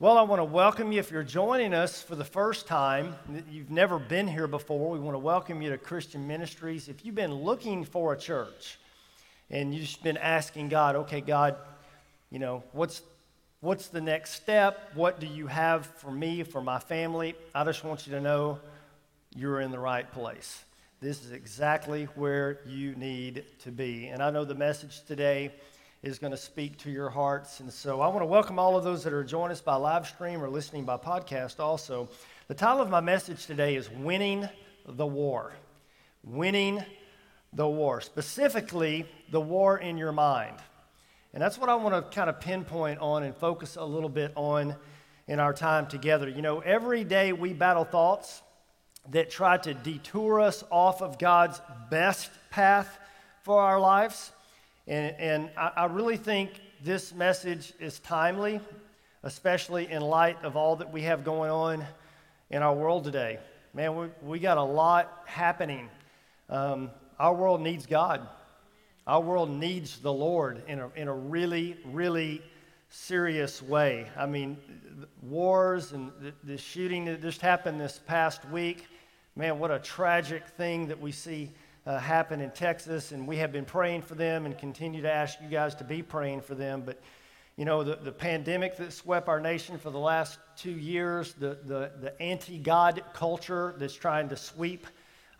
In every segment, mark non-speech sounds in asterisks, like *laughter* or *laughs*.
Well, I want to welcome you if you're joining us for the first time. You've never been here before. We want to welcome you to Christian Ministries. If you've been looking for a church and you've just been asking God, okay, God, you know, what's what's the next step? What do you have for me, for my family? I just want you to know you're in the right place. This is exactly where you need to be. And I know the message today is going to speak to your hearts. And so I want to welcome all of those that are joining us by live stream or listening by podcast also. The title of my message today is Winning the War. Winning the War. Specifically, the war in your mind. And that's what I want to kind of pinpoint on and focus a little bit on in our time together. You know, every day we battle thoughts that try to detour us off of God's best path for our lives. And, and I, I really think this message is timely, especially in light of all that we have going on in our world today. Man, we, we got a lot happening. Um, our world needs God. Our world needs the Lord in a, in a really, really serious way. I mean, wars and the, the shooting that just happened this past week, man, what a tragic thing that we see uh, happen in Texas, and we have been praying for them and continue to ask you guys to be praying for them. But, you know, the, the pandemic that swept our nation for the last two years, the, the, the anti God culture that's trying to sweep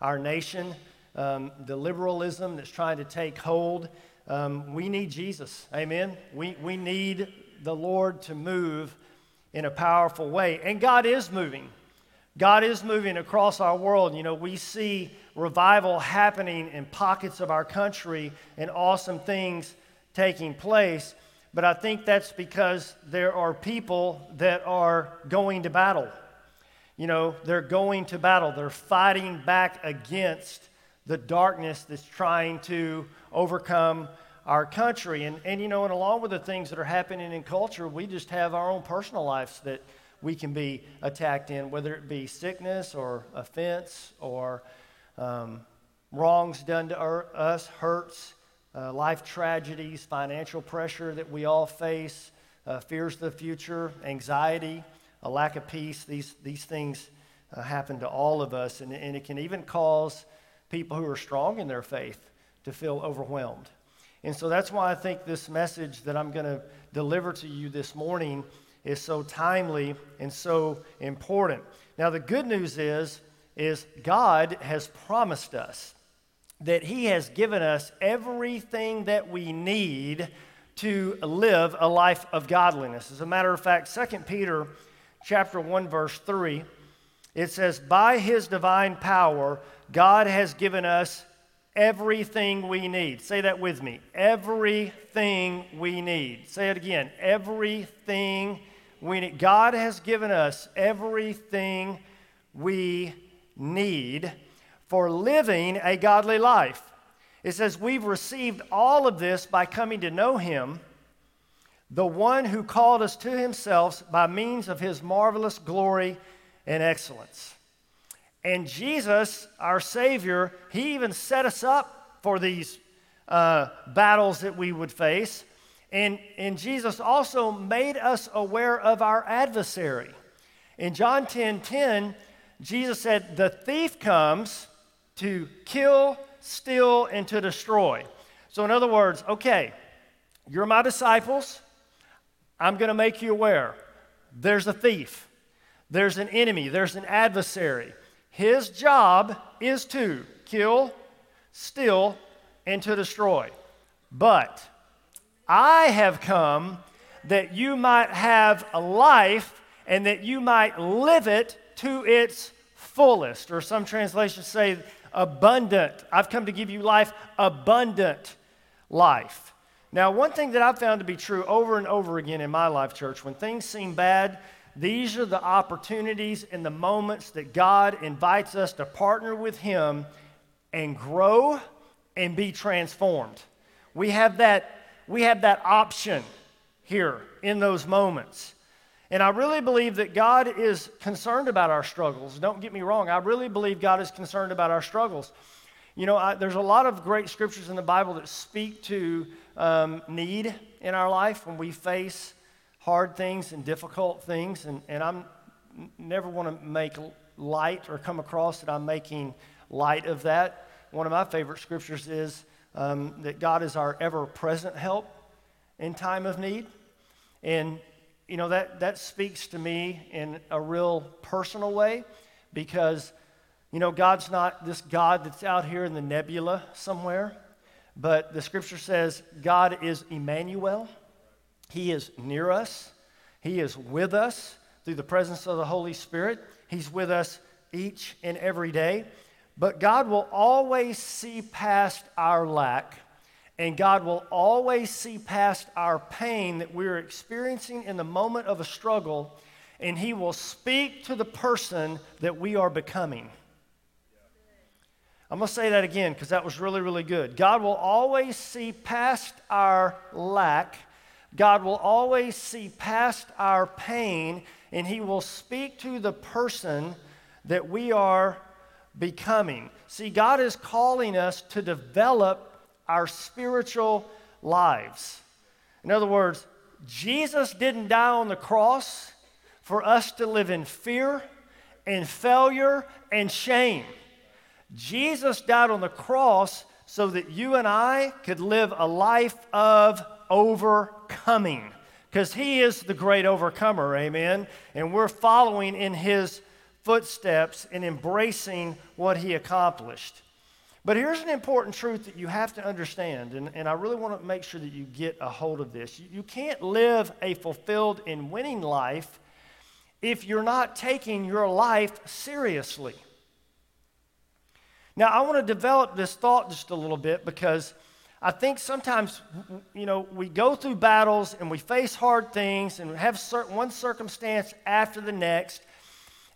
our nation, um, the liberalism that's trying to take hold. Um, we need Jesus. Amen. We, we need the Lord to move in a powerful way. And God is moving. God is moving across our world. You know, we see revival happening in pockets of our country and awesome things taking place. But I think that's because there are people that are going to battle. You know, they're going to battle. They're fighting back against the darkness that's trying to overcome our country. And, and you know, and along with the things that are happening in culture, we just have our own personal lives that we can be attacked in, whether it be sickness or offense or um, wrongs done to us, hurts, uh, life tragedies, financial pressure that we all face, uh, fears of the future, anxiety, a lack of peace. These, these things uh, happen to all of us, and, and it can even cause people who are strong in their faith to feel overwhelmed. And so that's why I think this message that I'm going to deliver to you this morning is so timely and so important. Now, the good news is, is God has promised us that He has given us everything that we need to live a life of godliness. As a matter of fact, 2 Peter chapter 1, verse 3, it says, By His divine power, God has given us everything we need. Say that with me. Everything we need. Say it again. Everything we need. God has given us everything we need for living a godly life. It says, We've received all of this by coming to know Him, the one who called us to Himself by means of His marvelous glory and excellence. And Jesus, our Savior, He even set us up for these uh, battles that we would face. And, and Jesus also made us aware of our adversary. In John 10 10, Jesus said, The thief comes to kill, steal, and to destroy. So, in other words, okay, you're my disciples. I'm going to make you aware there's a thief, there's an enemy, there's an adversary. His job is to kill, steal, and to destroy. But I have come that you might have a life and that you might live it to its fullest. Or some translations say abundant. I've come to give you life, abundant life. Now, one thing that I've found to be true over and over again in my life, church, when things seem bad, these are the opportunities and the moments that God invites us to partner with Him and grow and be transformed. We have that we have that option here in those moments. And I really believe that God is concerned about our struggles. Don't get me wrong. I really believe God is concerned about our struggles. You know, I, there's a lot of great scriptures in the Bible that speak to um, need in our life when we face hard things and difficult things, and, and I'm never want to make light or come across that I'm making light of that. One of my favorite scriptures is um, that God is our ever present help in time of need. And, you know, that, that speaks to me in a real personal way because, you know, God's not this God that's out here in the nebula somewhere, but the scripture says God is Emmanuel. He is near us, He is with us through the presence of the Holy Spirit. He's with us each and every day. But God will always see past our lack, and God will always see past our pain that we're experiencing in the moment of a struggle, and He will speak to the person that we are becoming. I'm going to say that again because that was really, really good. God will always see past our lack. God will always see past our pain, and He will speak to the person that we are becoming. See, God is calling us to develop our spiritual lives. In other words, Jesus didn't die on the cross for us to live in fear and failure and shame. Jesus died on the cross so that you and I could live a life of overcoming because he is the great overcomer, amen. And we're following in his footsteps and embracing what he accomplished. But here's an important truth that you have to understand, and, and I really want to make sure that you get a hold of this. You, you can't live a fulfilled and winning life if you're not taking your life seriously. Now, I want to develop this thought just a little bit because I think sometimes, you know, we go through battles and we face hard things and have certain, one circumstance after the next,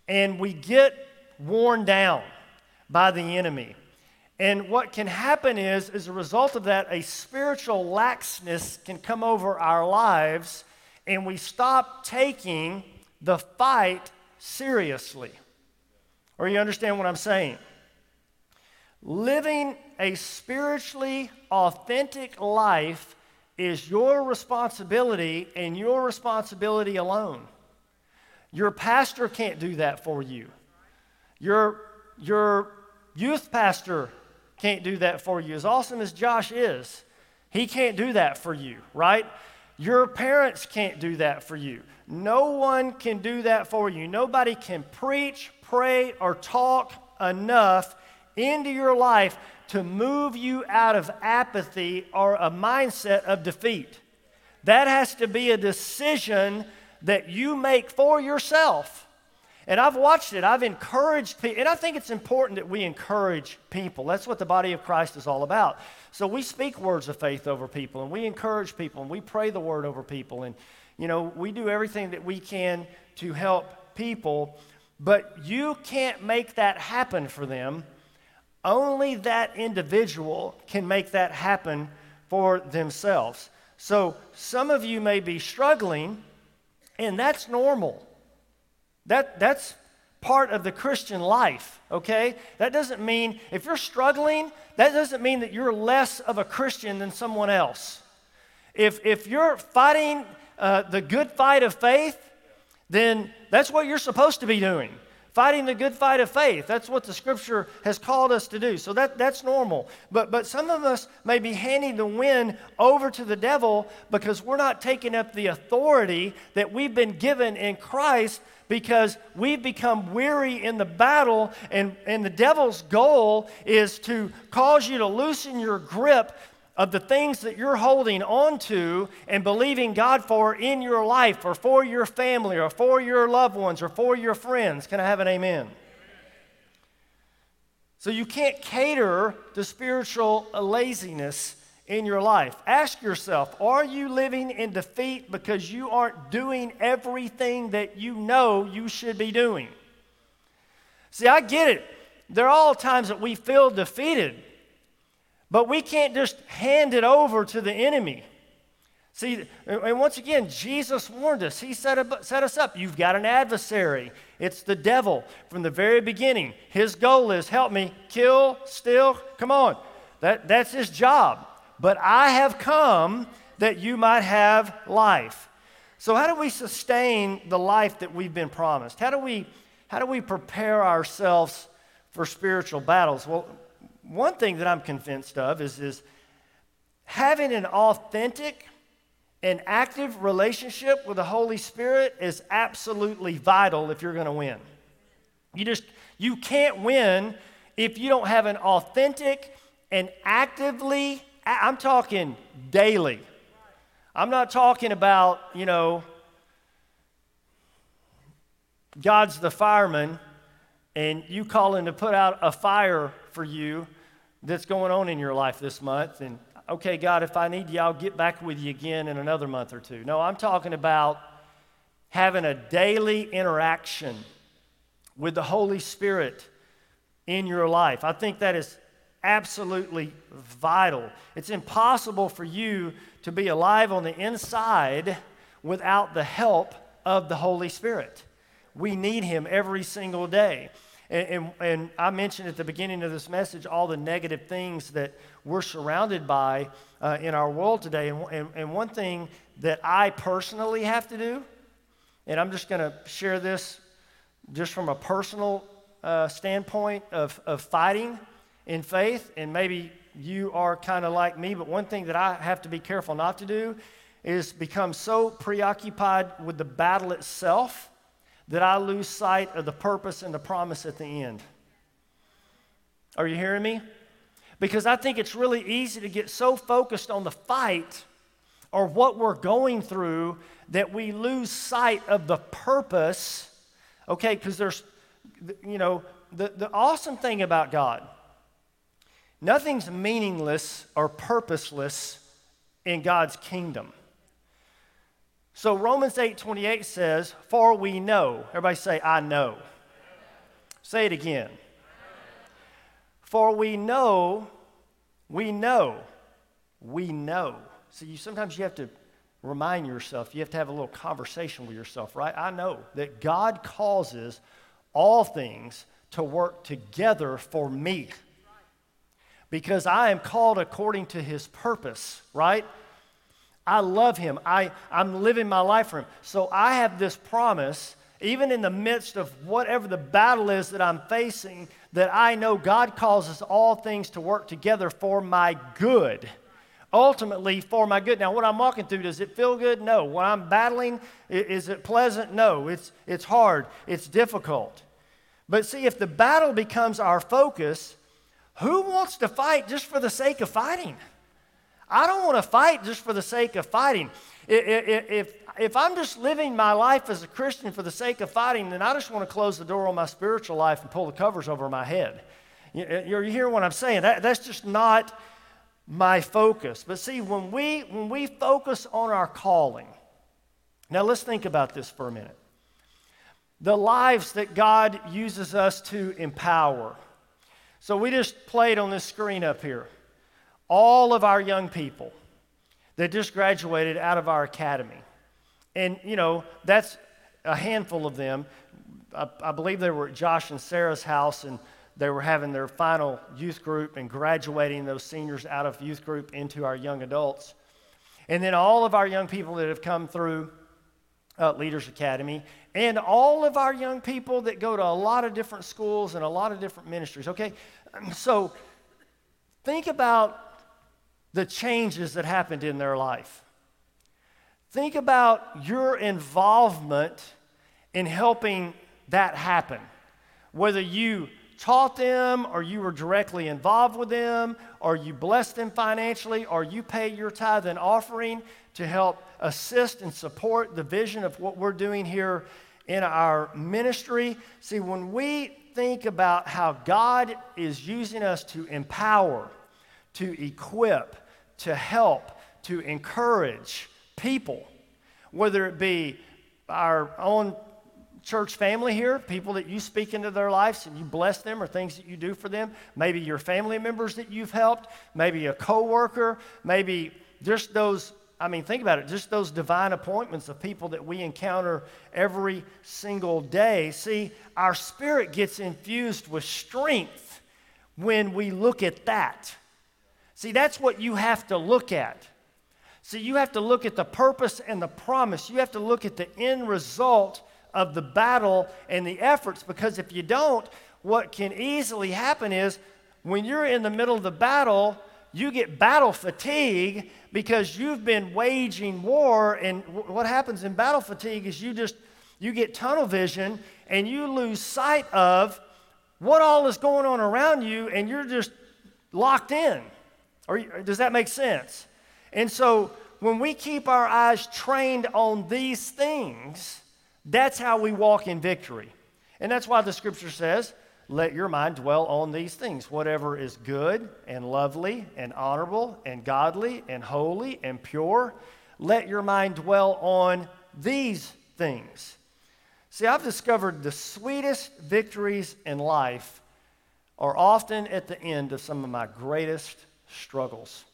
and we get worn down by the enemy. And what can happen is, as a result of that, a spiritual laxness can come over our lives, and we stop taking the fight seriously. Or you understand what I'm saying? Living a spiritually authentic life is your responsibility and your responsibility alone. Your pastor can't do that for you. Your, your youth pastor can't do that for you. As awesome as Josh is, he can't do that for you, right? Your parents can't do that for you. No one can do that for you. Nobody can preach, pray, or talk enough into your life to move you out of apathy or a mindset of defeat. That has to be a decision that you make for yourself. And I've watched it. I've encouraged people. And I think it's important that we encourage people. That's what the body of Christ is all about. So we speak words of faith over people and we encourage people and we pray the word over people. And, you know, we do everything that we can to help people. But you can't make that happen for them. Only that individual can make that happen for themselves. So some of you may be struggling and that's normal. That, that's part of the Christian life, okay? That doesn't mean, if you're struggling, that doesn't mean that you're less of a Christian than someone else. If, if you're fighting uh, the good fight of faith, then that's what you're supposed to be doing fighting the good fight of faith. That's what the scripture has called us to do. So that, that's normal. But, but some of us may be handing the win over to the devil because we're not taking up the authority that we've been given in Christ because we've become weary in the battle, and, and the devil's goal is to cause you to loosen your grip of the things that you're holding on to and believing God for in your life or for your family or for your loved ones or for your friends. Can I have an amen? So you can't cater to spiritual laziness in your life. Ask yourself are you living in defeat because you aren't doing everything that you know you should be doing? See, I get it. There are all times that we feel defeated. But we can't just hand it over to the enemy. See, and once again, Jesus warned us. He set, up, set us up. You've got an adversary. It's the devil from the very beginning. His goal is help me kill, steal. Come on. That, that's his job. But I have come that you might have life. So, how do we sustain the life that we've been promised? How do we, how do we prepare ourselves for spiritual battles? Well, one thing that I'm convinced of is, is having an authentic and active relationship with the Holy Spirit is absolutely vital if you're going to win. You just you can't win if you don't have an authentic and actively I'm talking daily. I'm not talking about, you know, God's the fireman and you calling to put out a fire for you that's going on in your life this month and okay, God, if I need you, I'll get back with you again in another month or two. No, I'm talking about having a daily interaction with the Holy Spirit in your life. I think that is absolutely vital. It's impossible for you to be alive on the inside without the help of the Holy Spirit. We need Him every single day. And, and, and, I mentioned at the beginning of this message all the negative things that we're surrounded by uh, in our world today. And, and, and one thing that I personally have to do, and I'm just going to share this just from a personal uh, standpoint of, of fighting in faith, and maybe you are kind of like me, but one thing that I have to be careful not to do is become so preoccupied with the battle itself that I lose sight of the purpose and the promise at the end. Are you hearing me? Because I think it's really easy to get so focused on the fight or what we're going through that we lose sight of the purpose. Okay, because there's, you know, the, the awesome thing about God, nothing's meaningless or purposeless in God's kingdom. So Romans 8 28 says, For we know. Everybody say, I know. Say it again. For we know, we know, we know. So you, sometimes you have to remind yourself, you have to have a little conversation with yourself, right? I know that God causes all things to work together for me because I am called according to his purpose, right? I love him. I, I'm living my life for him. So I have this promise, even in the midst of whatever the battle is that I'm facing, that I know God causes all things to work together for my good. Ultimately, for my good. Now, what I'm walking through, does it feel good? No. When I'm battling, is it pleasant? No. It's, it's hard, it's difficult. But see, if the battle becomes our focus, who wants to fight just for the sake of fighting? I don't want to fight just for the sake of fighting. If, if, I'm just living my life as a Christian for the sake of fighting, then I just want to close the door on my spiritual life and pull the covers over my head. Uh, you, you hear what I'm saying? That, that's just not my focus. But see, when we, when we focus on our calling, now let's think about this for a minute. The lives that God uses us to empower. So we just played on this screen up here all of our young people that just graduated out of our academy. And, you know, that's a handful of them. I, I, believe they were at Josh and Sarah's house and they were having their final youth group and graduating those seniors out of youth group into our young adults. And then all of our young people that have come through uh, Leaders Academy, and all of our young people that go to a lot of different schools and a lot of different ministries. Okay, *clears throat* so think about the changes that happened in their life. Think about your involvement in helping that happen. Whether you taught them, or you were directly involved with them, or you blessed them financially, or you pay your tithe and offering to help assist and support the vision of what we're doing here in our ministry. See, when we think about how God is using us to empower, to equip, to help, to encourage people, whether it be our own church family here, people that you speak into their lives and you bless them or things that you do for them, maybe your family members that you've helped, maybe a coworker, maybe just those I mean, think about it, just those divine appointments of people that we encounter every single day. See, our spirit gets infused with strength when we look at that. See, that's what you have to look at. See, you have to look at the purpose and the promise. You have to look at the end result of the battle and the efforts because if you don't, what can easily happen is when you're in the middle of the battle, you get battle fatigue because you've been waging war and what happens in battle fatigue is you just you get tunnel vision and you lose sight of what all is going on around you and you're just locked in. Does that make sense? And so when we keep our eyes trained on these things, that's how we walk in victory. And that's why the scripture says, let your mind dwell on these things. Whatever is good and lovely and honorable and godly and holy and pure, let your mind dwell on these things. See, I've discovered the sweetest victories in life are often at the end of some of my greatest struggles.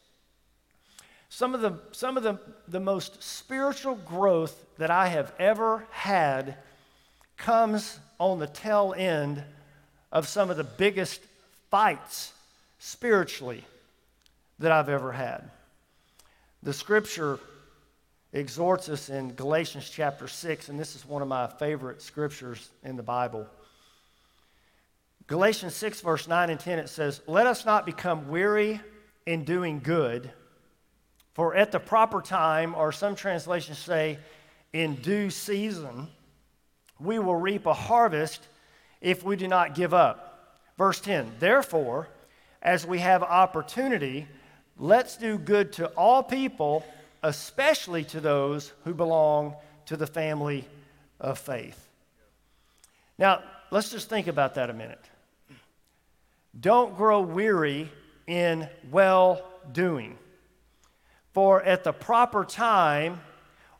Some of the, some of the, the most spiritual growth that I have ever had comes on the tail end of some of the biggest fights spiritually that I've ever had. The scripture exhorts us in Galatians chapter 6, and this is one of my favorite scriptures in the Bible. Galatians 6, verse 9 and 10, it says, Let us not become weary in doing good for at the proper time, or some translations say, in due season, we will reap a harvest if we do not give up. Verse 10 Therefore, as we have opportunity, let's do good to all people, especially to those who belong to the family of faith. Now, let's just think about that a minute. Don't grow weary in well doing. For at the proper time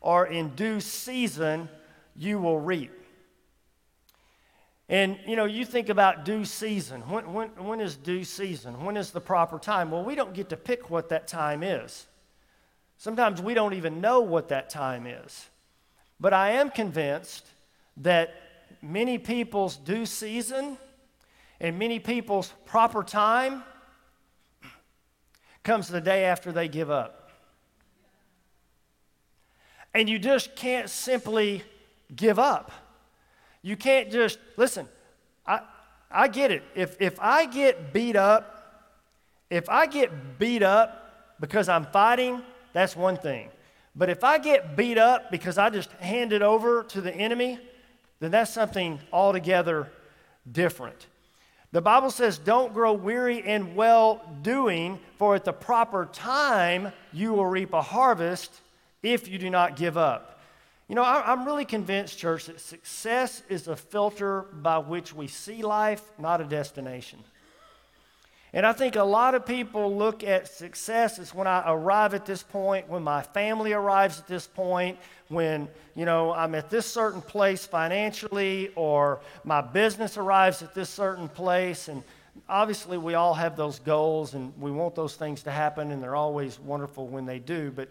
or in due season, you will reap. And you know, you think about due season. When, when, when is due season? When is the proper time? Well, we don't get to pick what that time is. Sometimes we don't even know what that time is. But I am convinced that many people's due season and many people's proper time comes the day after they give up. And you just can't simply give up. You can't just, listen, I, I get it. If, if I get beat up, if I get beat up because I'm fighting, that's one thing. But if I get beat up because I just hand it over to the enemy, then that's something altogether different. The Bible says, Don't grow weary in well doing, for at the proper time you will reap a harvest if you do not give up. You know, I, am really convinced, church, that success is a filter by which we see life, not a destination. And I think a lot of people look at success as when I arrive at this point, when my family arrives at this point, when, you know, I'm at this certain place financially, or my business arrives at this certain place. And obviously, we all have those goals and we want those things to happen, and they're always wonderful when they do. But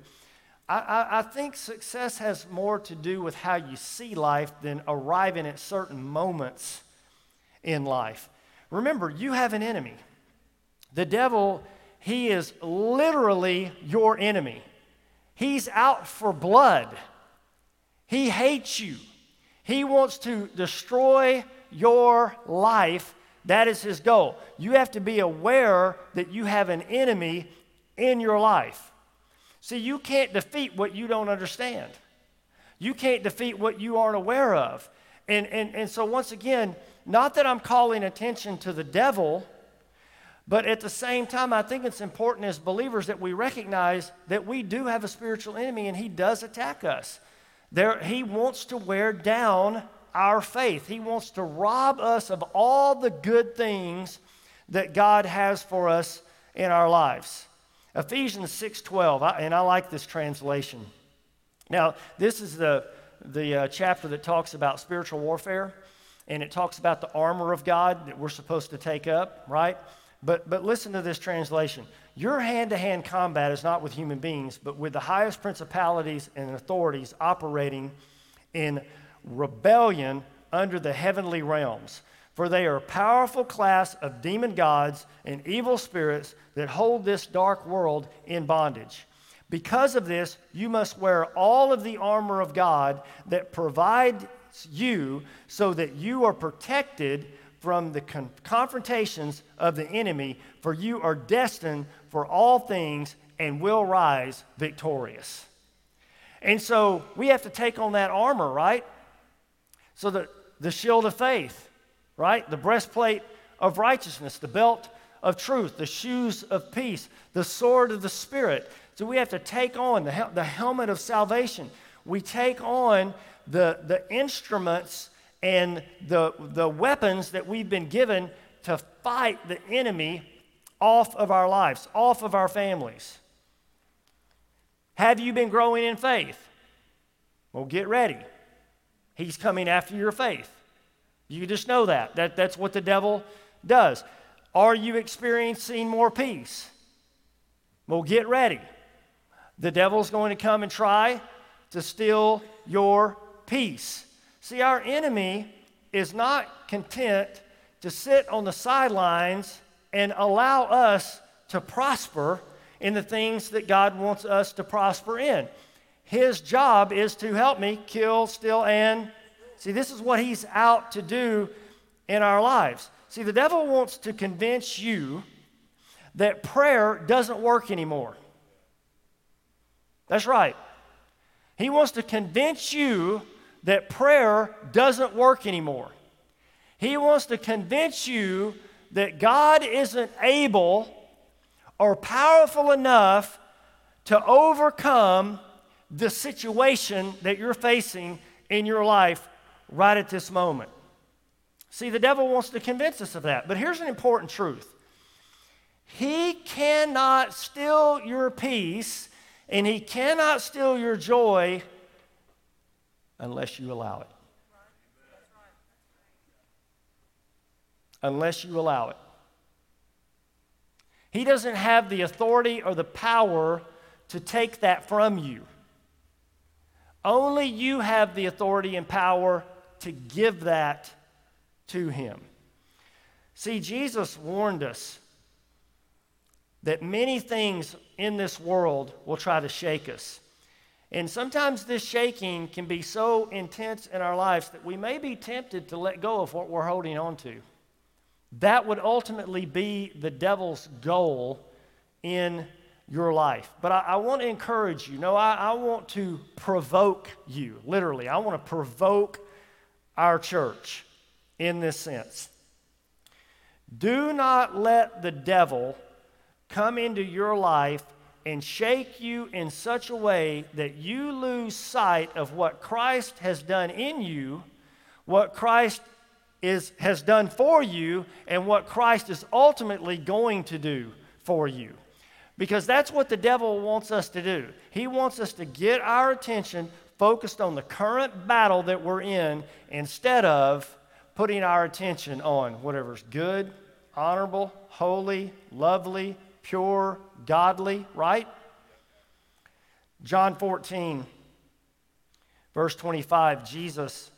I, I, I think success has more to do with how you see life than arriving at certain moments in life. Remember, you have an enemy. The devil, he is literally your enemy. He's out for blood. He hates you. He wants to destroy your life. That is his goal. You have to be aware that you have an enemy in your life. See, you can't defeat what you don't understand. You can't defeat what you aren't aware of. And, and, and so, once again, not that I'm calling attention to the devil, but at the same time, I think it's important as believers that we recognize that we do have a spiritual enemy and he does attack us. There, he wants to wear down our faith, he wants to rob us of all the good things that God has for us in our lives. Ephesians 6:12, and I like this translation. Now, this is the, the uh, chapter that talks about spiritual warfare, and it talks about the armor of God that we're supposed to take up, right? But, but listen to this translation. Your hand to hand combat is not with human beings, but with the highest principalities and authorities operating in rebellion under the heavenly realms. For they are a powerful class of demon gods and evil spirits that hold this dark world in bondage. Because of this, you must wear all of the armor of God that provides you so that you are protected from the con- confrontations of the enemy, for you are destined for all things and will rise victorious. And so we have to take on that armor, right? So the, the shield of faith, right? The breastplate of righteousness, the belt of truth, the shoes of peace, the sword of the Spirit. So we have to take on the, hel- the helmet of salvation. We take on the, the instruments and the, the weapons that we've been given to fight the enemy off of our lives, off of our families. Have you been growing in faith? Well, get ready. He's coming after your faith. You just know that. that that's what the devil does. Are you experiencing more peace? Well, get ready. The devil's going to come and try to steal your peace. See, our enemy is not content to sit on the sidelines and allow us to prosper in the things that God wants us to prosper in. His job is to help me kill, steal, and see, this is what he's out to do in our lives. See, the devil wants to convince you that prayer doesn't work anymore. That's right. He wants to convince you that prayer doesn't work anymore. He wants to convince you that God isn't able or powerful enough to overcome the situation that you're facing in your life right at this moment. See, the devil wants to convince us of that. But here's an important truth He cannot steal your peace and he cannot steal your joy unless you allow it. Unless you allow it. He doesn't have the authority or the power to take that from you. Only you have the authority and power to give that to him. See, Jesus warned us that many things in this world will try to shake us. And sometimes this shaking can be so intense in our lives that we may be tempted to let go of what we're holding on to. That would ultimately be the devil's goal in your life. But I, I want to encourage you. No, I, I want to provoke you, literally. I want to provoke our church in this sense. Do not let the devil come into your life and shake you in such a way that you lose sight of what Christ has done in you, what Christ is, has done for you, and what Christ is ultimately going to do for you. Because that's what the devil wants us to do. He wants us to get our attention focused on the current battle that we're in instead of putting our attention on whatever's good, honorable, holy, lovely, pure, godly, right? John 14, verse 25, Jesus,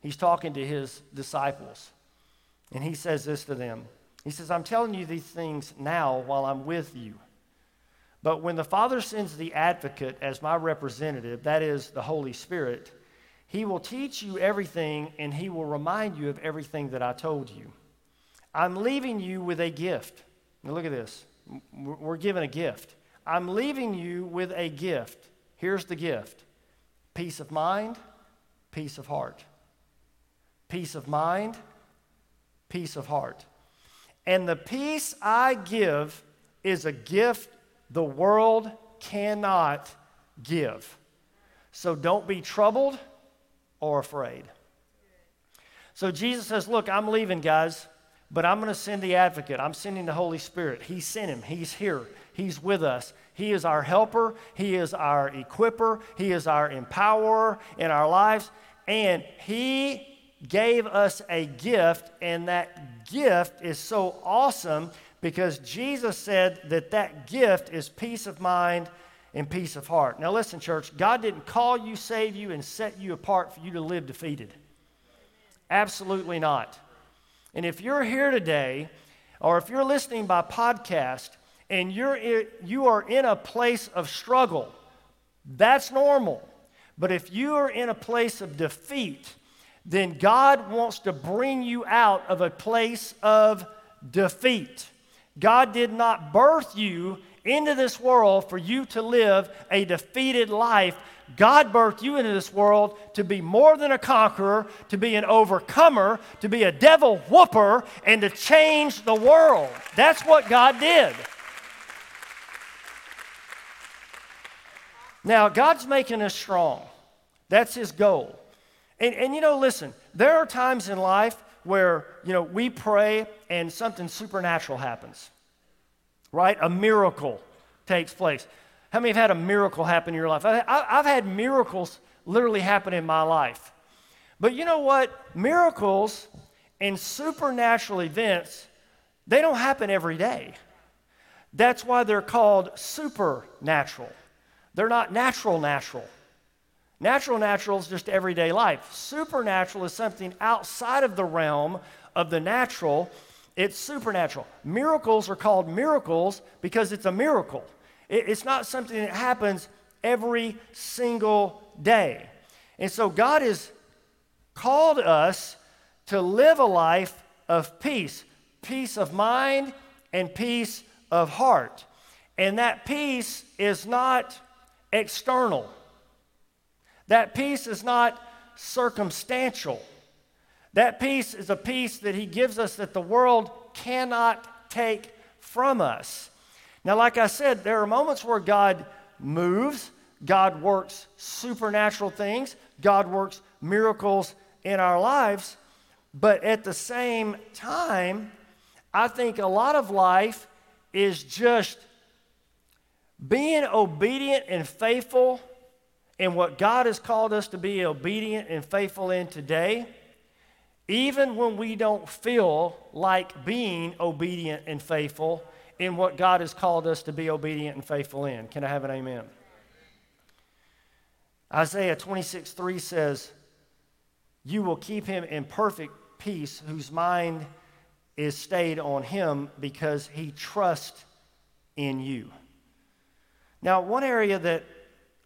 he's talking to his disciples, and he says this to them. He says, I'm telling you these things now while I'm with you. But when the Father sends the advocate as my representative, that is the Holy Spirit, he will teach you everything and he will remind you of everything that I told you. I'm leaving you with a gift. Now look at this. We're given a gift. I'm leaving you with a gift. Here's the gift peace of mind, peace of heart. Peace of mind, peace of heart. And the peace I give is a gift the world cannot give. So don't be troubled or afraid. So Jesus says, Look, I'm leaving, guys. But I'm going to send the advocate. I'm sending the Holy Spirit. He sent him. He's here. He's with us. He is our helper. He is our equiper. He is our empowerer in our lives. And He gave us a gift, and that gift is so awesome because Jesus said that that gift is peace of mind and peace of heart. Now, listen, church, God didn't call you, save you, and set you apart for you to live defeated. Absolutely not. And if you're here today, or if you're listening by podcast, and you're, you are in a place of struggle, That's normal. But if you are in a place of defeat, then God wants to bring you out of a place of defeat. God did not birth you into this world for you to live a defeated life. God birthed you into this world to be more than a conqueror, to be an overcomer, to be a devil whooper, and to change the world. That's what God did. Now, God's making us strong. That's His goal. And, and you know, listen, there are times in life where, you know, we pray and something supernatural happens, right? A miracle takes place. How many have had a miracle happen in your life? I, have had miracles literally happen in my life. But you know what? Miracles and supernatural events, they don't happen every day. That's why they're called supernatural. They're not natural, natural. Natural, natural is just everyday life. Supernatural is something outside of the realm of the natural. It's supernatural. Miracles are called miracles because it's a miracle. It's not something that happens every single day. And so God has called us to live a life of peace peace of mind and peace of heart. And that peace is not external. That peace is not circumstantial. That peace is a peace that He gives us that the world cannot take from us. Now, like I said, there are moments where God moves, God works supernatural things, God works miracles in our lives, but at the same time, I think a lot of life is just being obedient and faithful in what God has called us to be obedient and faithful in today, even when we don't feel like being obedient and faithful in what God has called us to be obedient and faithful in. Can I have an amen? Isaiah 26 3 says, You will keep him in perfect peace whose mind is stayed on him because he trusts in you. Now, one area that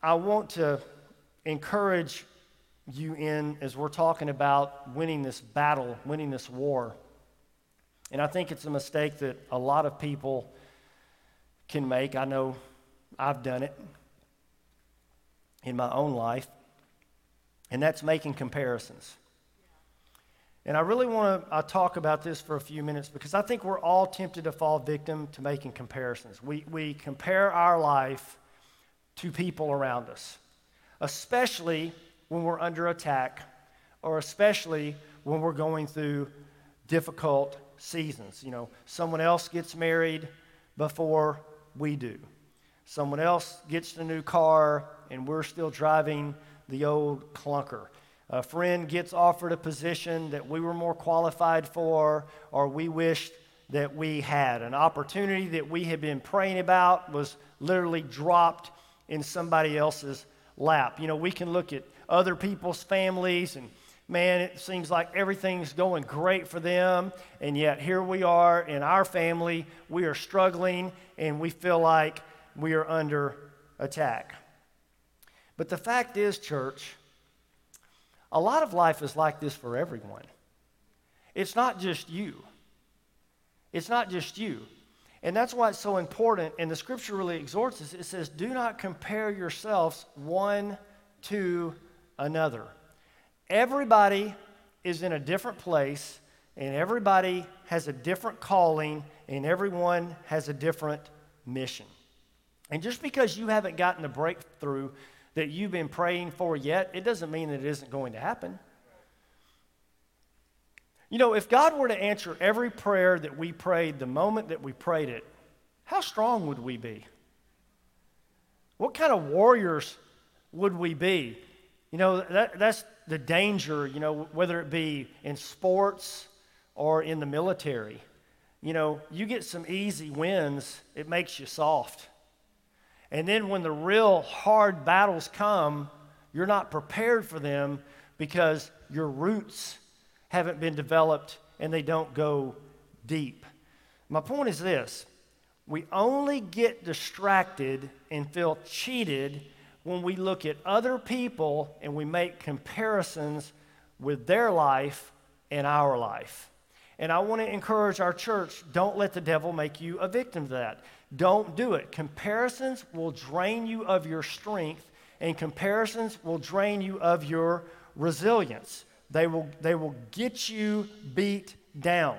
I want to encourage you in as we're talking about winning this battle, winning this war, and I think it's a mistake that a lot of people can make. I know I've done it in my own life, and that's making comparisons. And I really want to talk about this for a few minutes because I think we're all tempted to fall victim to making comparisons. We, we compare our life to people around us, especially when we're under attack or especially when we're going through difficult seasons. You know, someone else gets married before we do. Someone else gets the new car and we're still driving the old clunker. A friend gets offered a position that we were more qualified for, or we wished that we had. An opportunity that we had been praying about was literally dropped in somebody else's lap. You know, we can look at other people's families and man, it seems like everything's going great for them. And yet, here we are in our family, we are struggling and we feel like we are under attack. But the fact is, church, a lot of life is like this for everyone. It's not just you. It's not just you. And that's why it's so important. And the scripture really exhorts us. It says, Do not compare yourselves one to another. Everybody is in a different place, and everybody has a different calling, and everyone has a different mission. And just because you haven't gotten the breakthrough that you've been praying for yet, it doesn't mean that it isn't going to happen. You know, if God were to answer every prayer that we prayed the moment that we prayed it, how strong would we be? What kind of warriors would we be? You know, that, that's the danger, you know, whether it be in sports or in the military. You know, you get some easy wins, it makes you soft. And then when the real hard battles come, you're not prepared for them because your roots haven't been developed and they don't go deep. My point is this we only get distracted and feel cheated when we look at other people and we make comparisons with their life and our life. And I want to encourage our church don't let the devil make you a victim of that. Don't do it. Comparisons will drain you of your strength, and comparisons will drain you of your resilience. They will, they will get you beat down.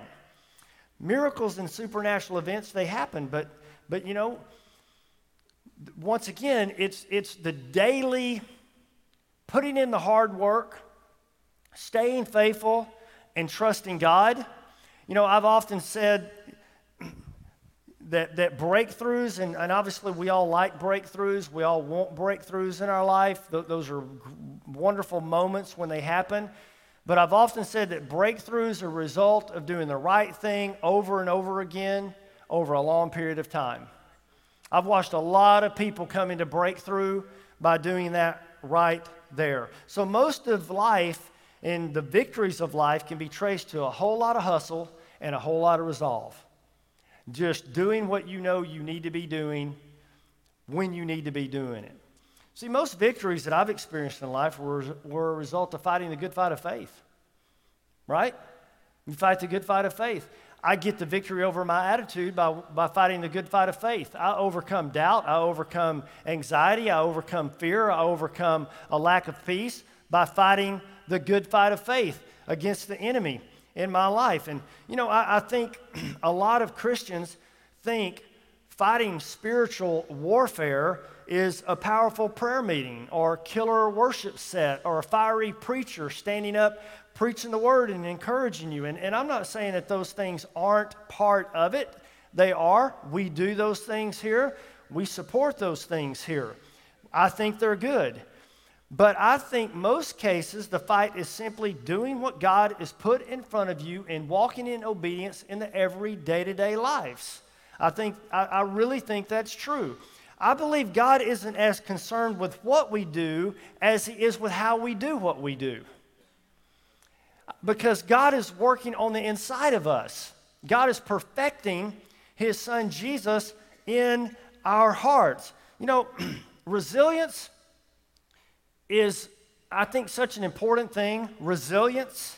Miracles and supernatural events, they happen, but, but you know, once again, it's, it's the daily putting in the hard work, staying faithful, and trusting God. You know, I've often said that, that breakthroughs, and, and obviously we all like breakthroughs, we all want breakthroughs in our life. Th- those are wonderful moments when they happen. But I've often said that breakthroughs are a result of doing the right thing over and over again over a long period of time. I've watched a lot of people come into breakthrough by doing that right there. So most of life and the victories of life can be traced to a whole lot of hustle and a whole lot of resolve. Just doing what you know you need to be doing when you need to be doing it. See, most victories that I've experienced in life were, were a result of fighting the good fight of faith. Right? You fight the good fight of faith. I get the victory over my attitude by, by fighting the good fight of faith. I overcome doubt. I overcome anxiety. I overcome fear. I overcome a lack of peace by fighting the good fight of faith against the enemy in my life. And, you know, I, I think *clears throat* a lot of Christians think fighting spiritual warfare is a powerful prayer meeting or killer worship set or a fiery preacher standing up preaching the word and encouraging you. And, and I'm not saying that those things aren't part of it, they are. We do those things here, we support those things here. I think they're good. But I think most cases the fight is simply doing what God has put in front of you and walking in obedience in the every day to day lives. I think I, I really think that's true. I believe God isn't as concerned with what we do as He is with how we do what we do. Because God is working on the inside of us, God is perfecting His Son Jesus in our hearts. You know, *clears throat* resilience is, I think, such an important thing. Resilience.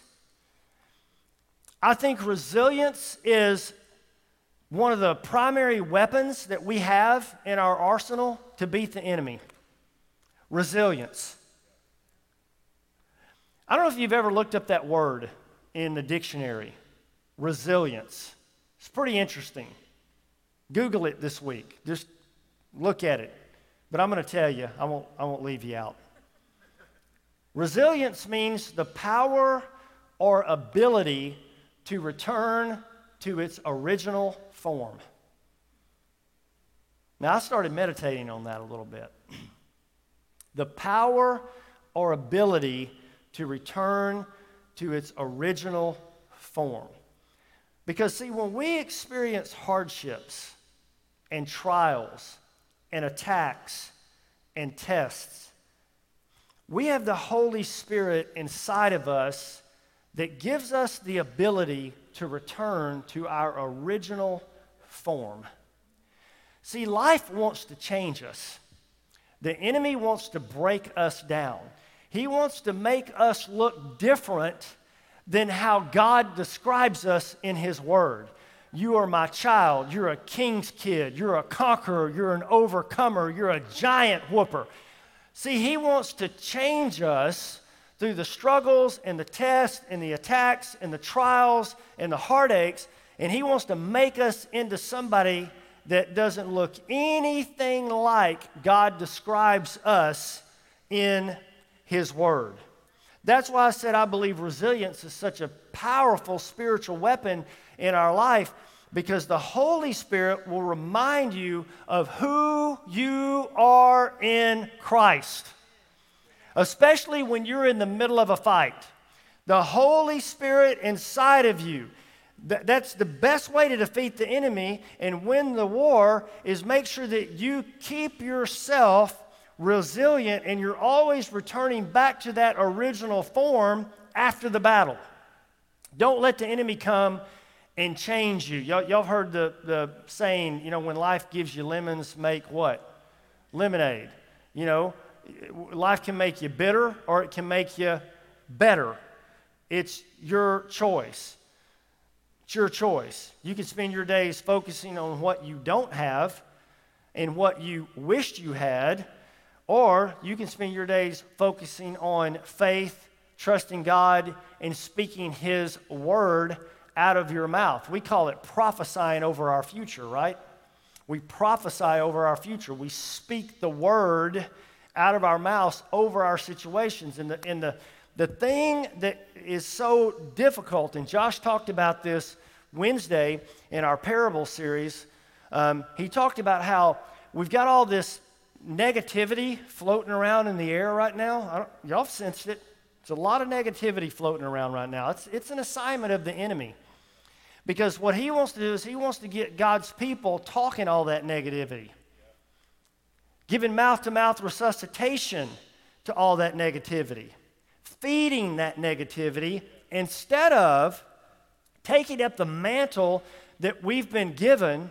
I think resilience is one of the primary weapons that we have in our arsenal to beat the enemy resilience. I don't know if you've ever looked up that word in the dictionary resilience. It's pretty interesting. Google it this week. Just look at it. But I'm going to tell you, I won't, I won't leave you out. Resilience means the power or ability to return to its original form. Now, I started meditating on that a little bit. *clears throat* the power or ability to return to its original form. Because, see, when we experience hardships and trials and attacks and tests, we have the Holy Spirit inside of us that gives us the ability to return to our original form. See, life wants to change us. The enemy wants to break us down. He wants to make us look different than how God describes us in His Word. You are my child. You're a king's kid. You're a conqueror. You're an overcomer. You're a giant whooper. See, He wants to change us through the struggles and the tests and the attacks and the trials and the heartaches, and He wants to make us into somebody that doesn't look anything like God describes us in His Word. That's why I said I believe resilience is such a powerful spiritual weapon in our life because the Holy Spirit will remind you of who you are in Christ, especially when you're in the middle of a fight. The Holy Spirit inside of you that's the best way to defeat the enemy and win the war is make sure that you keep yourself resilient and you're always returning back to that original form after the battle. Don't let the enemy come and change you. Y'all, y'all heard the, the saying, you know, when life gives you lemons, make what? Lemonade. You know, life can make you bitter or it can make you better. It's your choice. It's your choice. You can spend your days focusing on what you don't have and what you wished you had, or you can spend your days focusing on faith, trusting God, and speaking His word out of your mouth. We call it prophesying over our future, right? We prophesy over our future. We speak the word out of our mouths over our situations. And the, and the, the thing that is so difficult, and Josh talked about this Wednesday in our parable series, um, he talked about how we've got all this negativity floating around in the air right now. y'all have sensed it. There's a lot of negativity floating around right now. It's, it's an assignment of the enemy. Because what he wants to do is he wants to get God's people talking all that negativity, giving mouth to mouth resuscitation to all that negativity, feeding that negativity instead of taking up the mantle that we've been given.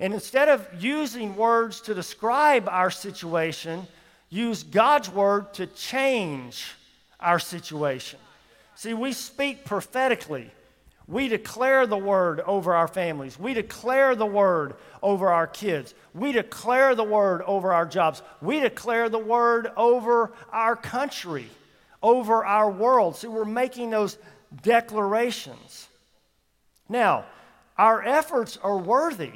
And instead of using words to describe our situation, use God's word to change our situation. See, we speak prophetically. We declare the word over our families. We declare the word over our kids. We declare the word over our jobs. We declare the word over our country, over our world. See, we're making those declarations. Now, our efforts are worthy,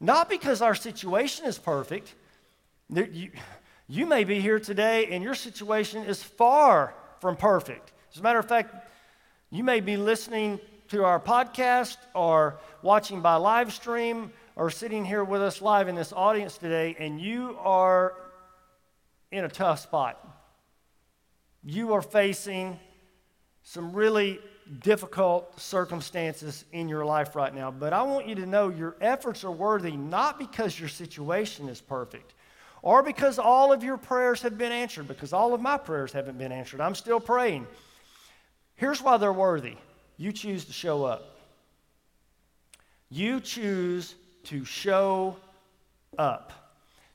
not because our situation is perfect. You, you may be here today and your situation is far from perfect. As a matter of fact, you may be listening to our podcast or watching by live stream or sitting here with us live in this audience today, and you are in a tough spot. You are facing some really difficult circumstances in your life right now. But I want you to know your efforts are worthy not because your situation is perfect or because all of your prayers have been answered, because all of my prayers haven't been answered. I'm still praying. Here's why they're worthy you choose to show up. You choose to show up.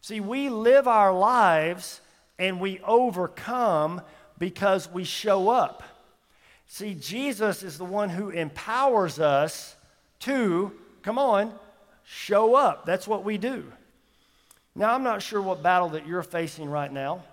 See, we live our lives and we overcome because we show up. See, Jesus is the one who empowers us to, come on, show up. That's what we do. Now, I'm not sure what battle that you're facing right now.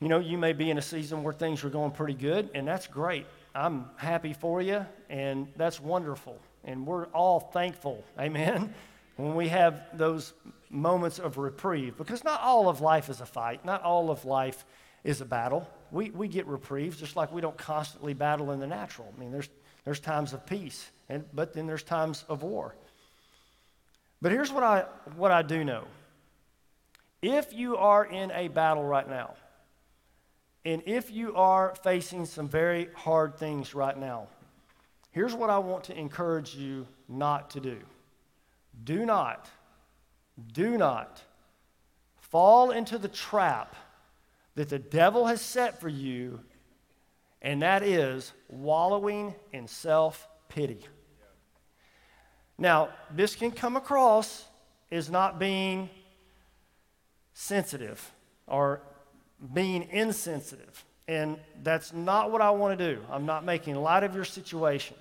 You know, you may be in a season where things are going pretty good, and that's great. I'm happy for you, and that's wonderful. And we're all thankful, amen, *laughs* when we have those moments of reprieve. Because not all of life is a fight, not all of life is a battle. We, we get reprieves just like we don't constantly battle in the natural. I mean, there's, there's times of peace, and, but then there's times of war. But here's what I, what I do know if you are in a battle right now, and if you are facing some very hard things right now, here's what I want to encourage you not to do. Do not, do not fall into the trap that the devil has set for you, and that is wallowing in self pity. Now, this can come across as not being sensitive or being insensitive. And that's not what I want to do. I'm not making light of your situation.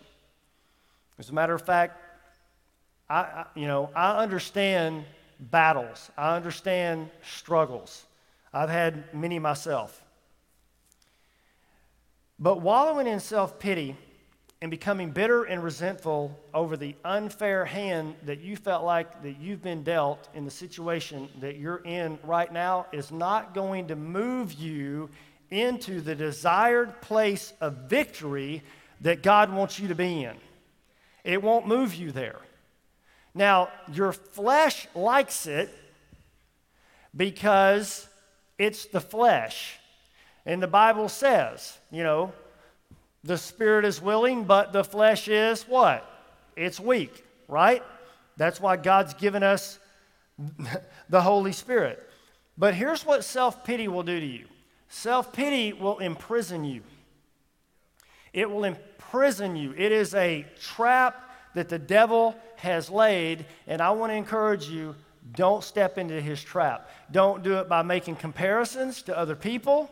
As a matter of fact, I, you know, I understand battles. I understand struggles. I've had many myself. But wallowing in self pity and becoming bitter and resentful over the unfair hand that you felt like that you've been dealt in the situation that you're in right now is not going to move you into the desired place of victory that God wants you to be in. It won't move you there. Now, your flesh likes it because it's the flesh. And the Bible says, you know, the spirit is willing, but the flesh is what? It's weak, right? That's why God's given us *laughs* the Holy Spirit. But here's what self pity will do to you self pity will imprison you. It will imprison you. It is a trap that the devil has laid, and I want to encourage you Don't step into his trap. Don't do it by making comparisons to other people.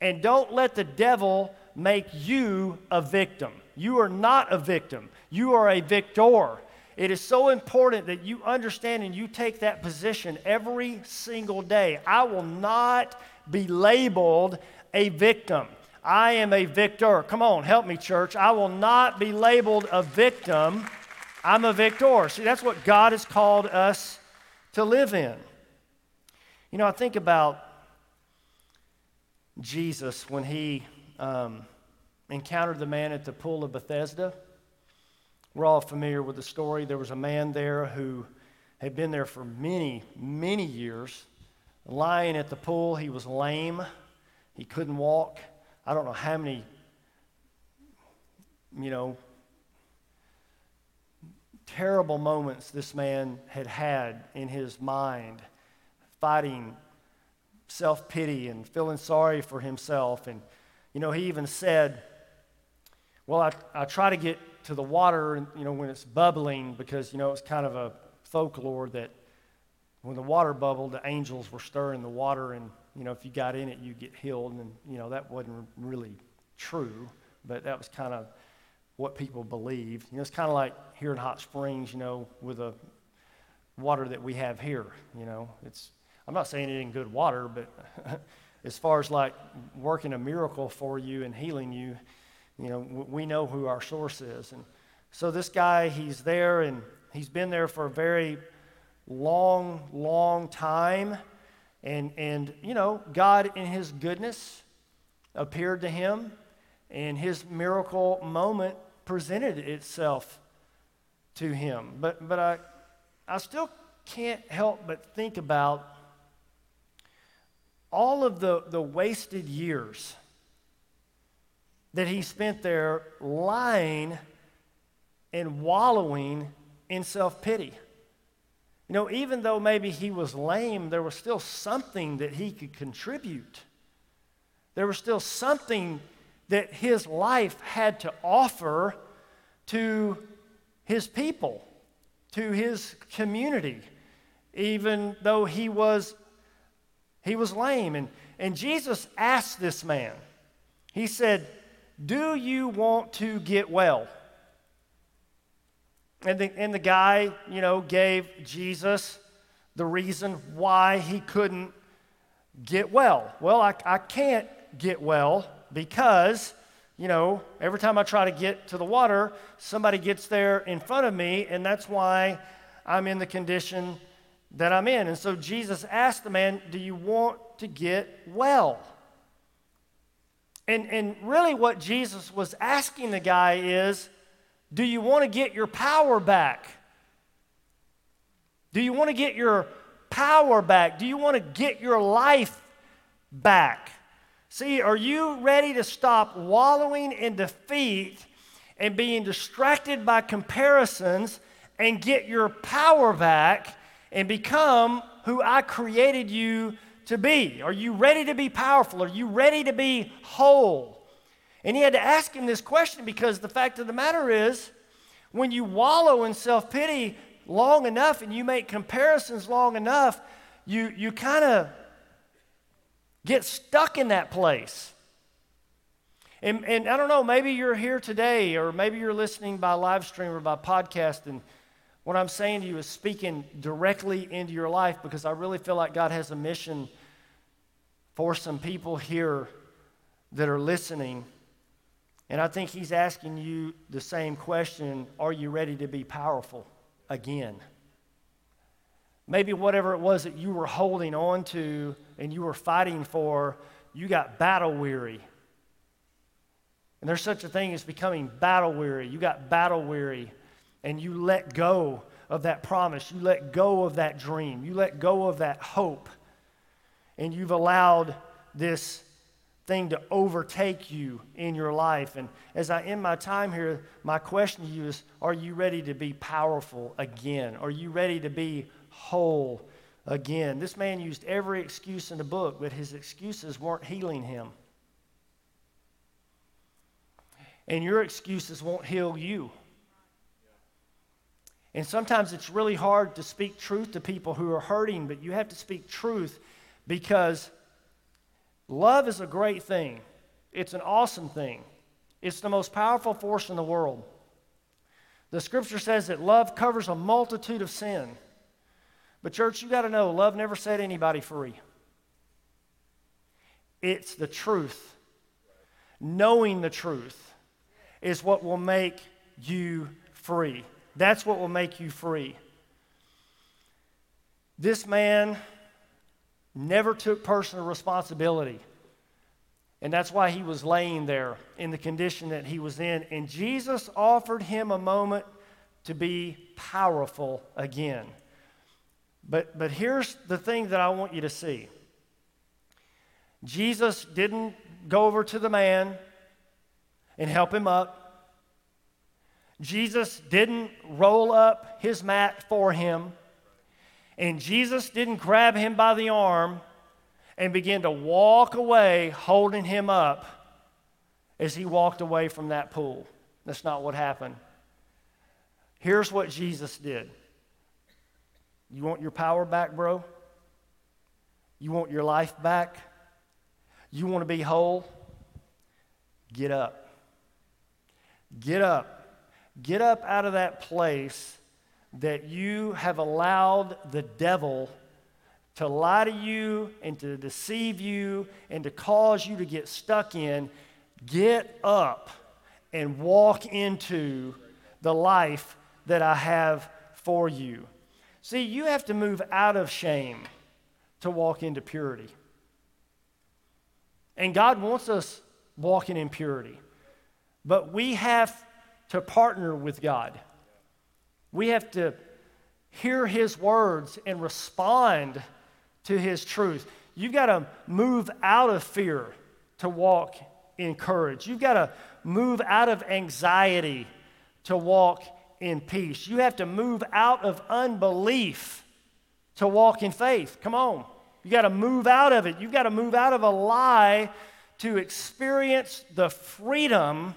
And don't let the devil make you a victim. You are not a victim, you are a victor. It is so important that you understand and you take that position every single day. I will not be labeled a victim. I am a victor. Come on, help me, church. I will not be labeled a victim. I'm a victor. See, that's what God has called us to live in. You know, I think about Jesus when he um, encountered the man at the pool of Bethesda. We're all familiar with the story. There was a man there who had been there for many, many years, lying at the pool. He was lame, he couldn't walk. I don't know how many, you know, terrible moments this man had had in his mind, fighting self pity and feeling sorry for himself. And, you know, he even said, Well, I, I try to get to the water, you know, when it's bubbling, because, you know, it's kind of a folklore that when the water bubbled, the angels were stirring the water, and, you know, if you got in it, you'd get healed. And, you know, that wasn't really true, but that was kind of what people believed. You know, it's kind of like here in Hot Springs, you know, with the water that we have here. You know, it's I'm not saying it ain't good water, but *laughs* as far as like working a miracle for you and healing you, you know, we know who our source is. And so this guy, he's there and he's been there for a very long, long time. And, and you know, God, in his goodness, appeared to him, and his miracle moment presented itself to him. But, but I, I still can't help but think about all of the, the wasted years that he spent there lying and wallowing in self pity. You know, even though maybe he was lame, there was still something that he could contribute. There was still something that his life had to offer to his people, to his community, even though he was he was lame. And, and Jesus asked this man, he said, Do you want to get well? And the, and the guy, you know, gave Jesus the reason why he couldn't get well. Well, I, I can't get well because, you know, every time I try to get to the water, somebody gets there in front of me, and that's why I'm in the condition that I'm in. And so Jesus asked the man, Do you want to get well? And, and really, what Jesus was asking the guy is, Do you want to get your power back? Do you want to get your power back? Do you want to get your life back? See, are you ready to stop wallowing in defeat and being distracted by comparisons and get your power back and become who I created you to be? Are you ready to be powerful? Are you ready to be whole? And he had to ask him this question because the fact of the matter is, when you wallow in self pity long enough and you make comparisons long enough, you, you kind of get stuck in that place. And, and I don't know, maybe you're here today, or maybe you're listening by live stream or by podcast, and what I'm saying to you is speaking directly into your life because I really feel like God has a mission for some people here that are listening. And I think He's asking you the same question Are you ready to be powerful again? Maybe whatever it was that you were holding on to and you were fighting for, you got battle weary. And there's such a thing as becoming battle weary. You got battle weary and you let go of that promise. You let go of that dream. You let go of that hope. And you've allowed this thing to overtake you in your life. And as I end my time here, my question to you is Are you ready to be powerful again? Are you ready to be whole again? This man used every excuse in the book, but his excuses weren't healing him. And your excuses won't heal you. And sometimes it's really hard to speak truth to people who are hurting, but you have to speak truth because love is a great thing. It's an awesome thing. It's the most powerful force in the world. The scripture says that love covers a multitude of sin. But, church, you got to know love never set anybody free. It's the truth. Knowing the truth is what will make you free. That's what will make you free. This man never took personal responsibility. And that's why he was laying there in the condition that he was in. And Jesus offered him a moment to be powerful again. But, but here's the thing that I want you to see Jesus didn't go over to the man and help him up. Jesus didn't roll up his mat for him. And Jesus didn't grab him by the arm and begin to walk away holding him up as he walked away from that pool. That's not what happened. Here's what Jesus did. You want your power back, bro? You want your life back? You want to be whole? Get up. Get up. Get up out of that place that you have allowed the devil to lie to you and to deceive you and to cause you to get stuck in. Get up and walk into the life that I have for you. See, you have to move out of shame to walk into purity. And God wants us walking in purity. But we have to partner with God. We have to hear His words and respond to His truth. You've got to move out of fear to walk in courage. You've got to move out of anxiety to walk in peace. You have to move out of unbelief to walk in faith. Come on. You got to move out of it. You've got to move out of a lie to experience the freedom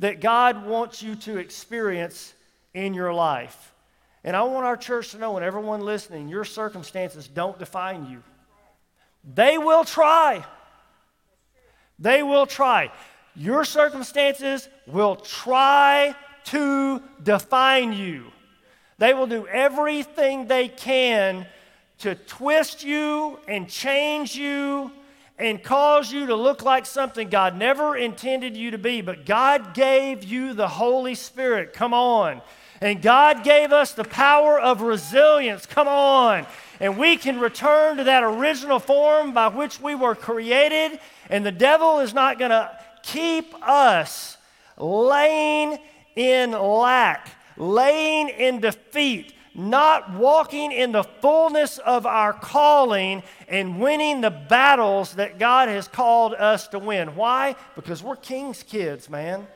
that God wants you to experience in your life. And I want our church to know, and everyone listening, your circumstances don't define you. They will try. They will try. Your circumstances will try to define you. They will do everything they can to twist you and change you and cause you to look like something God never intended you to be. But God gave you the Holy Spirit. Come on. And God gave us the power of resilience. Come on. And we can return to that original form by which we were created. And the devil is not going to keep us laying in lack, laying in defeat, not walking in the fullness of our calling and winning the battles that God has called us to win. Why? Because we're king's kids, man.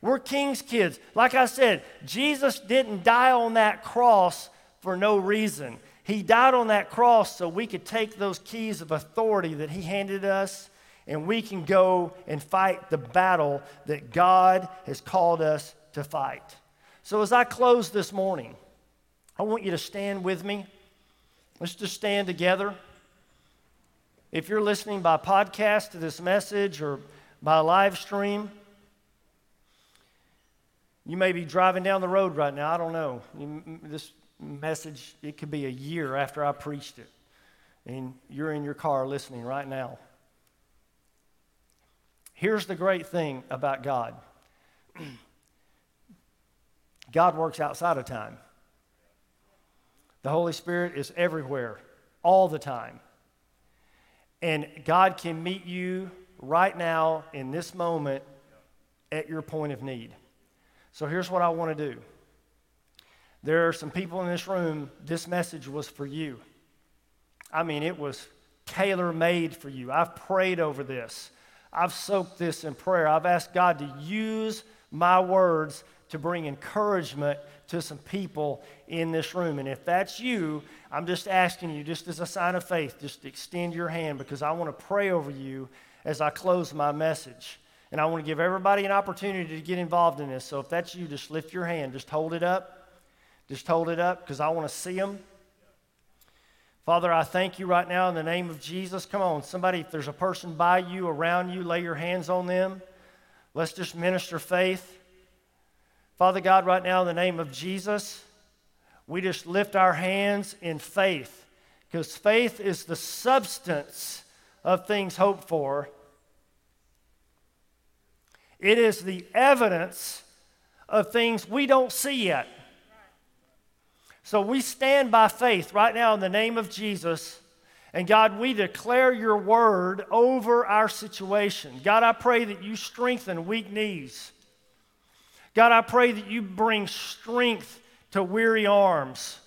We're king's kids. Like I said, Jesus didn't die on that cross for no reason. He died on that cross so we could take those keys of authority that He handed us and we can go and fight the battle that God has called us to fight. So, as I close this morning, I want you to stand with me. Let's just stand together. If you're listening by podcast to this message or by live stream, you may be driving down the road right now. I don't know. This message, it could be a year after I preached it. And you're in your car listening right now. Here's the great thing about God *clears throat* God works outside of time. The Holy Spirit is everywhere, all the time. And God can meet you right now in this moment at your point of need. So here's what I want to do. There are some people in this room, this message was for you. I mean, it was tailor made for you. I've prayed over this, I've soaked this in prayer. I've asked God to use my words to bring encouragement to some people in this room. And if that's you, I'm just asking you, just as a sign of faith, just extend your hand because I want to pray over you as I close my message. And I want to give everybody an opportunity to get involved in this. So if that's you, just lift your hand, just hold it up. Just hold it up because I want to see them. Father, I thank you right now in the name of Jesus. Come on, somebody, if there's a person by you, around you, lay your hands on them. Let's just minister faith. Father God, right now in the name of Jesus, we just lift our hands in faith because faith is the substance of things hoped for. It is the evidence of things we don't see yet. So we stand by faith right now in the name of Jesus. And God, we declare your word over our situation. God, I pray that you strengthen weak knees. God, I pray that you bring strength to weary arms.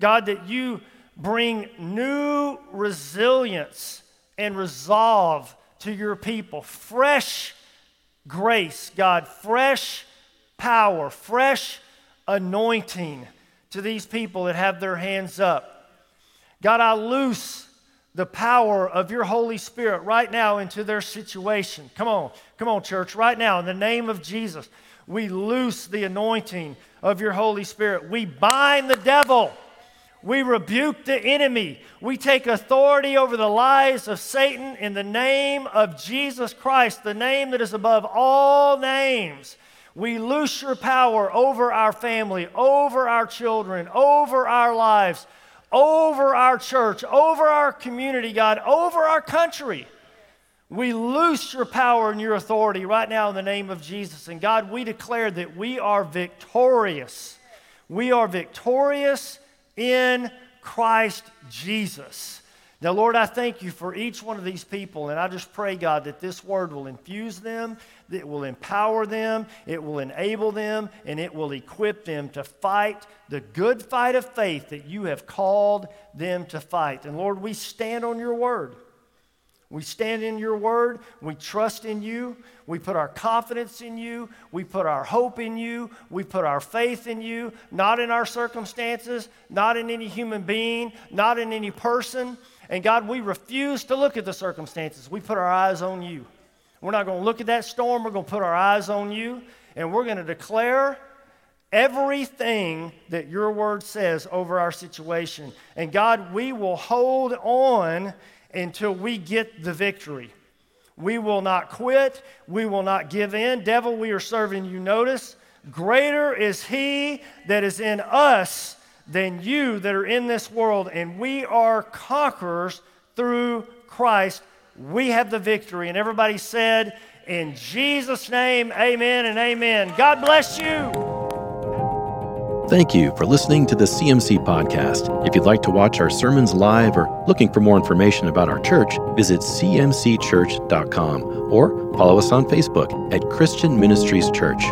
God, that you bring new resilience and resolve to your people. Fresh grace, God, fresh power, fresh anointing to these people that have their hands up. God, I loose the power of your Holy Spirit right now into their situation. Come on, come on, church, right now, in the name of Jesus, we loose the anointing of your Holy Spirit. We bind the devil. We rebuke the enemy. We take authority over the lies of Satan in the name of Jesus Christ, the name that is above all names. We loose your power over our family, over our children, over our lives, over our church, over our community, God, over our country. We loose your power and your authority right now in the name of Jesus. And God, we declare that we are victorious. We are victorious in Christ Jesus. Now, Lord, I thank you for each one of these people, and I just pray, God, that this word will infuse them, that it will empower them, it will enable them, and it will equip them to fight the good fight of faith that you have called them to fight. And Lord, we stand on your word. We stand in your word. We trust in you. We put our confidence in you. We put our hope in you. We put our faith in you, not in our circumstances, not in any human being, not in any person. And God, we refuse to look at the circumstances. We put our eyes on you. We're not going to look at that storm. We're going to put our eyes on you. And we're going to declare everything that your word says over our situation. And God, we will hold on until we get the victory. We will not quit. We will not give in. Devil, we are serving you notice. Greater is he that is in us than you that are in this world, and we are conquerors through Christ. We have the victory. And everybody said, In Jesus' name, amen and amen. God bless you. Thank you for listening to the CMC podcast. If you'd like to watch our sermons live or looking for more information about our church, visit cmcchurch.com or follow us on Facebook at Christian Ministries Church.